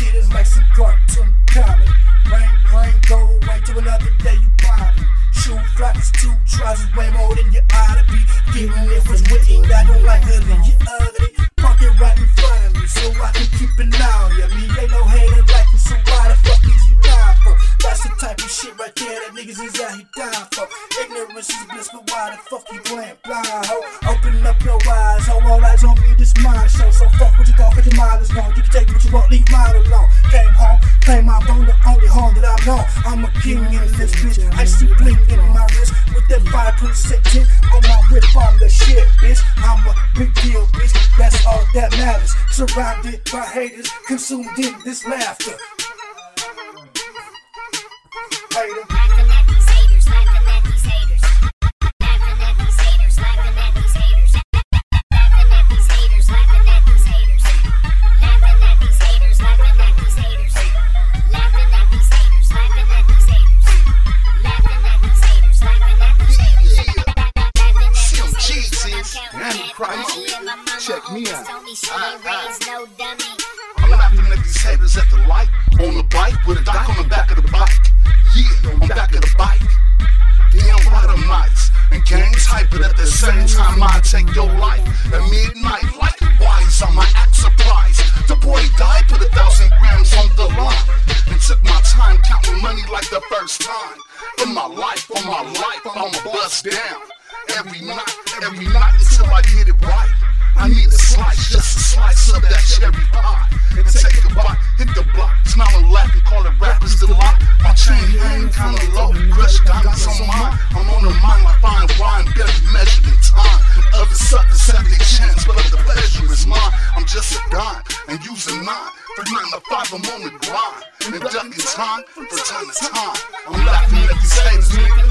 shit is like some cartoon there that niggas is out here dying for. Ignorance is bliss, but why the fuck you playing blind, ho? Open up your eyes, ho, all eyes on me, this mind show. So fuck what you thought, cause your mind is gone. You can take what you want, leave mine alone. Came home, claim I'm on the only home that I know. I'm a king in this bitch. I see bling in my wrist with that 5% tint on my whip. I'm the shit, bitch. I'm a big deal, bitch. That's all that matters. Surrounded by haters, consumed in this laughter. Check me out. told me she ain't ah, ah. no dummy. I'm laughing at these haters at the light on the bike with a dock on the back of the bike. Yeah, on the back of the bike. Damn bottom nights and gangs hype but at the same time I take your life at midnight. Likewise, on my act surprise. The boy died, put a thousand grams on the line, and took my time counting money like the first time in my life. On my life, I'ma bust down every night, every night until I get it right. I need a slice, just a slice of that cherry pie. And take a bite, hit the block, smiling, call calling rappers delight. My chain hang kinda low, crushed diamonds on mine. I'm on the mind like fine wine, better measured in time. Other suckers have their chance, but the pleasure is mine. I'm just a dime and using nine. For nine to five, I'm on the grind. And ducking time from time to time. I'm laughing at these haters, nigga.